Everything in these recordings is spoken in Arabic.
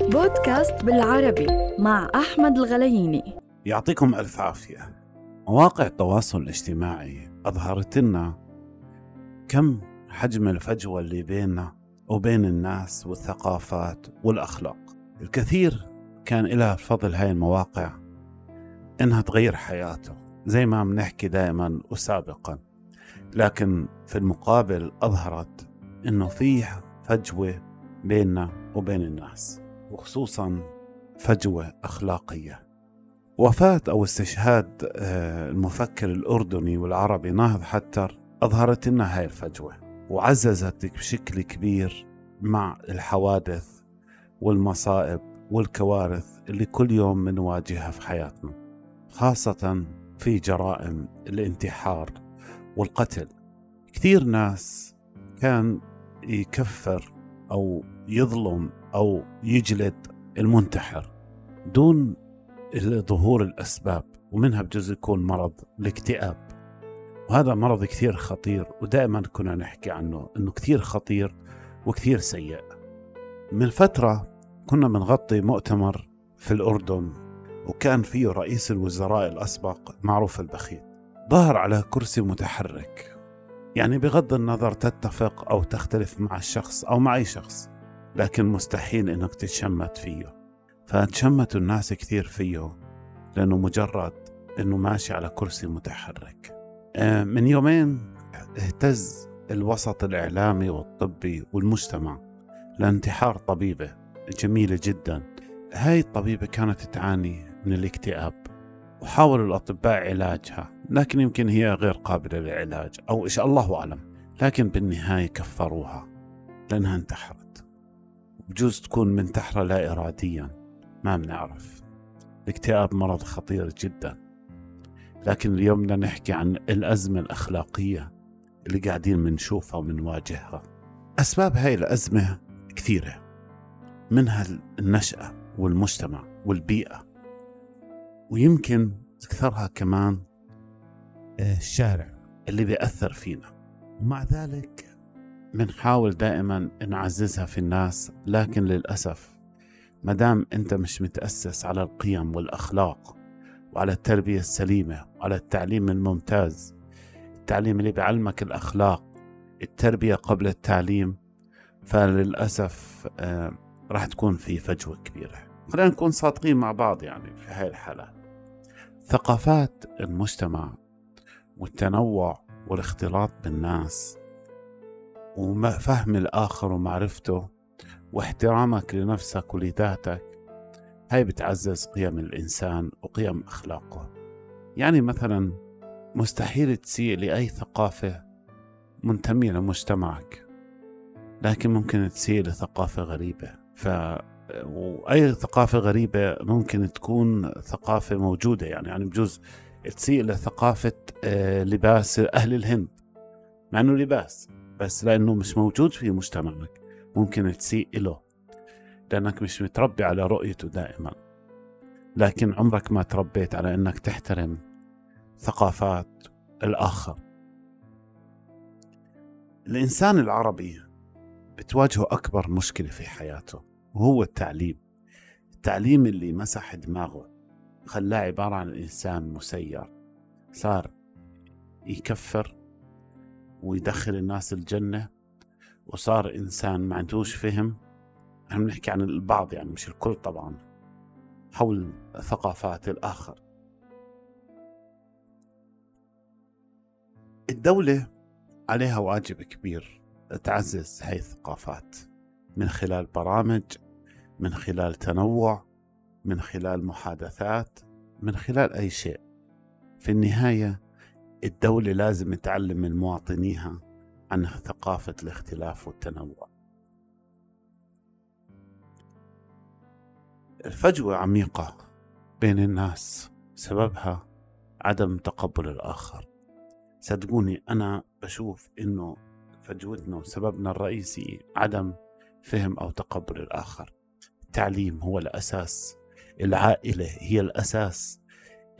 بودكاست بالعربي مع أحمد الغلييني. يعطيكم ألف عافية. مواقع التواصل الاجتماعي أظهرت لنا كم حجم الفجوة اللي بيننا وبين الناس والثقافات والأخلاق. الكثير كان لها فضل هاي المواقع إنها تغير حياته زي ما بنحكي دائما وسابقا. لكن في المقابل أظهرت إنه في فجوة بيننا وبين الناس وخصوصا فجوة أخلاقية. وفاة أو استشهاد آه، المفكر الأردني والعربي ناهض حتر أظهرت لنا هاي الفجوة وعززت بشكل كبير مع الحوادث والمصائب والكوارث اللي كل يوم بنواجهها في حياتنا خاصة في جرائم الانتحار والقتل. كثير ناس كان يكفر أو يظلم أو يجلد المنتحر دون ظهور الأسباب ومنها بجزء يكون مرض الاكتئاب. وهذا مرض كثير خطير ودائما كنا نحكي عنه أنه كثير خطير وكثير سيء. من فترة كنا بنغطي مؤتمر في الأردن وكان فيه رئيس الوزراء الأسبق معروف البخيت ظهر على كرسي متحرك يعني بغض النظر تتفق أو تختلف مع الشخص أو مع أي شخص لكن مستحيل إنك تتشمت فيه. فتشمتوا الناس كثير فيه لأنه مجرد إنه ماشي على كرسي متحرك. آه، من يومين اهتز الوسط الإعلامي والطبي والمجتمع لانتحار طبيبة جميلة جدا. هاي الطبيبة كانت تعاني من الاكتئاب وحاولوا الأطباء علاجها. لكن يمكن هي غير قابلة للعلاج أو إيش الله أعلم. لكن بالنهاية كفروها لأنها انتحرت. بجوز تكون منتحرة لا إراديا. ما بنعرف. الاكتئاب مرض خطير جدا. لكن اليوم بدنا نحكي عن الأزمة الأخلاقية اللي قاعدين بنشوفها وبنواجهها. أسباب هاي الأزمة كثيرة. منها النشأة والمجتمع والبيئة. ويمكن أكثرها كمان الشارع اللي بيأثر فينا. ومع ذلك بنحاول دائما نعززها في الناس لكن للأسف مدام أنت مش متأسس على القيم والأخلاق وعلى التربية السليمة وعلى التعليم الممتاز التعليم اللي بيعلمك الأخلاق التربية قبل التعليم فللأسف آه راح تكون في فجوة كبيرة. خلينا نكون صادقين مع بعض يعني في هاي الحالة ثقافات المجتمع والتنوع والاختلاط بالناس وفهم الآخر ومعرفته واحترامك لنفسك ولذاتك. هاي بتعزز قيم الإنسان وقيم أخلاقه. يعني مثلا مستحيل تسيء لأي ثقافة منتمية لمجتمعك لكن ممكن تسيء لثقافة غريبة. ف وأي ثقافة غريبة ممكن تكون ثقافة موجودة يعني يعني بجوز تسيء لثقافة آه، لباس أهل الهند. مع أنه لباس بس لأنه مش موجود في مجتمعك ممكن تسيء له. لأنك مش متربي على رؤيته دائما. لكن عمرك ما تربيت على أنك تحترم ثقافات الآخر. الإنسان العربي بتواجهه أكبر مشكلة في حياته وهو التعليم. التعليم اللي مسح دماغه. خلاه عبارة عن إنسان مسير. صار يكفر ويدخل الناس الجنة وصار إنسان ما عندوش فهم. عم نحكي عن البعض يعني مش الكل طبعا حول ثقافات الآخر. الدولة عليها واجب كبير تعزز هاي الثقافات من خلال برامج من خلال تنوع. من خلال محادثات من خلال أي شيء. في النهاية الدولة لازم تعلم من مواطنيها عن ثقافة الاختلاف والتنوع. الفجوة عميقة بين الناس سببها عدم تقبل الآخر. صدقوني أنا بشوف إنه فجوتنا وسببنا الرئيسي عدم فهم أو تقبل الآخر. التعليم هو الأساس العائلة هي الأساس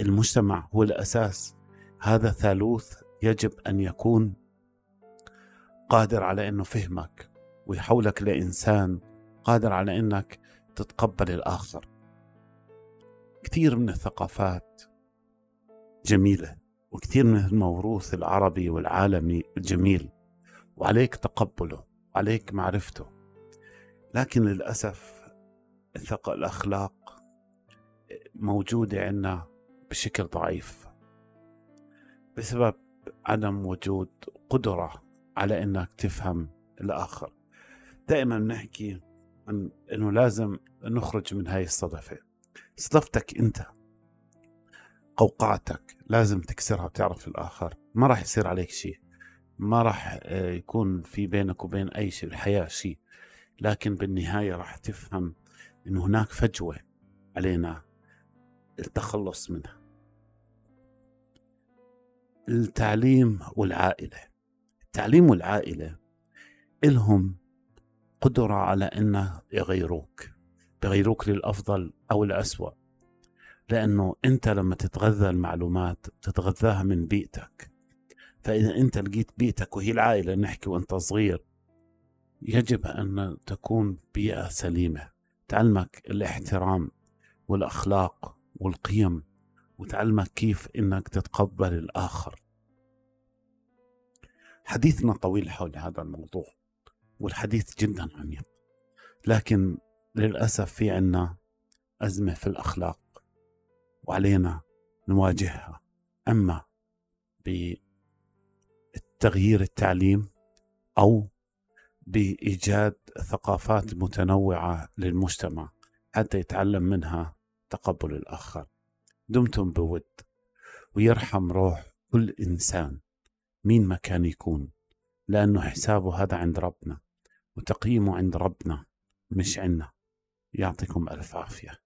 المجتمع هو الأساس. هذا ثالوث يجب أن يكون قادر على أنه فهمك ويحولك لإنسان قادر على إنك تتقبل الآخر. كثير من الثقافات جميلة وكثير من الموروث العربي والعالمي جميل وعليك تقبله وعليك معرفته. لكن للأسف الأخلاق موجودة عندنا بشكل ضعيف بسبب عدم وجود قدرة على إنك تفهم الآخر. دائما نحكي عن إنه لازم نخرج من هاي الصدفة. صدفتك أنت قوقعتك لازم تكسرها وتعرف الآخر. ما راح يصير عليك شيء ما راح آه، يكون في بينك وبين أي شيء الحياة شيء. لكن بالنهاية راح تفهم إنه هناك فجوة علينا. التخلص منها. التعليم والعائلة. التعليم والعائلة إلهم قدرة على أن يغيروك بغيروك للأفضل أو الأسوأ. لأنه أنت لما تتغذى المعلومات تتغذاها من بيئتك. فإذا أنت لقيت بيئتك وهي العائلة نحكي وأنت صغير يجب أن تكون بيئة سليمة تعلمك الاحترام والأخلاق والقيم وتعلمك كيف أنك تتقبل الآخر. حديثنا طويل حول هذا الموضوع والحديث جدا عميق لكن للأسف في عنا أزمة في الأخلاق وعلينا نواجهها. أما بتغيير التعليم أو بإيجاد ثقافات متنوعة للمجتمع حتى يتعلم منها تقبل الآخر. دمتم بود ويرحم روح كل إنسان مين ما كان يكون لأنه حسابه هذا عند ربنا وتقييمه عند ربنا مش عنا. يعطيكم ألف عافية.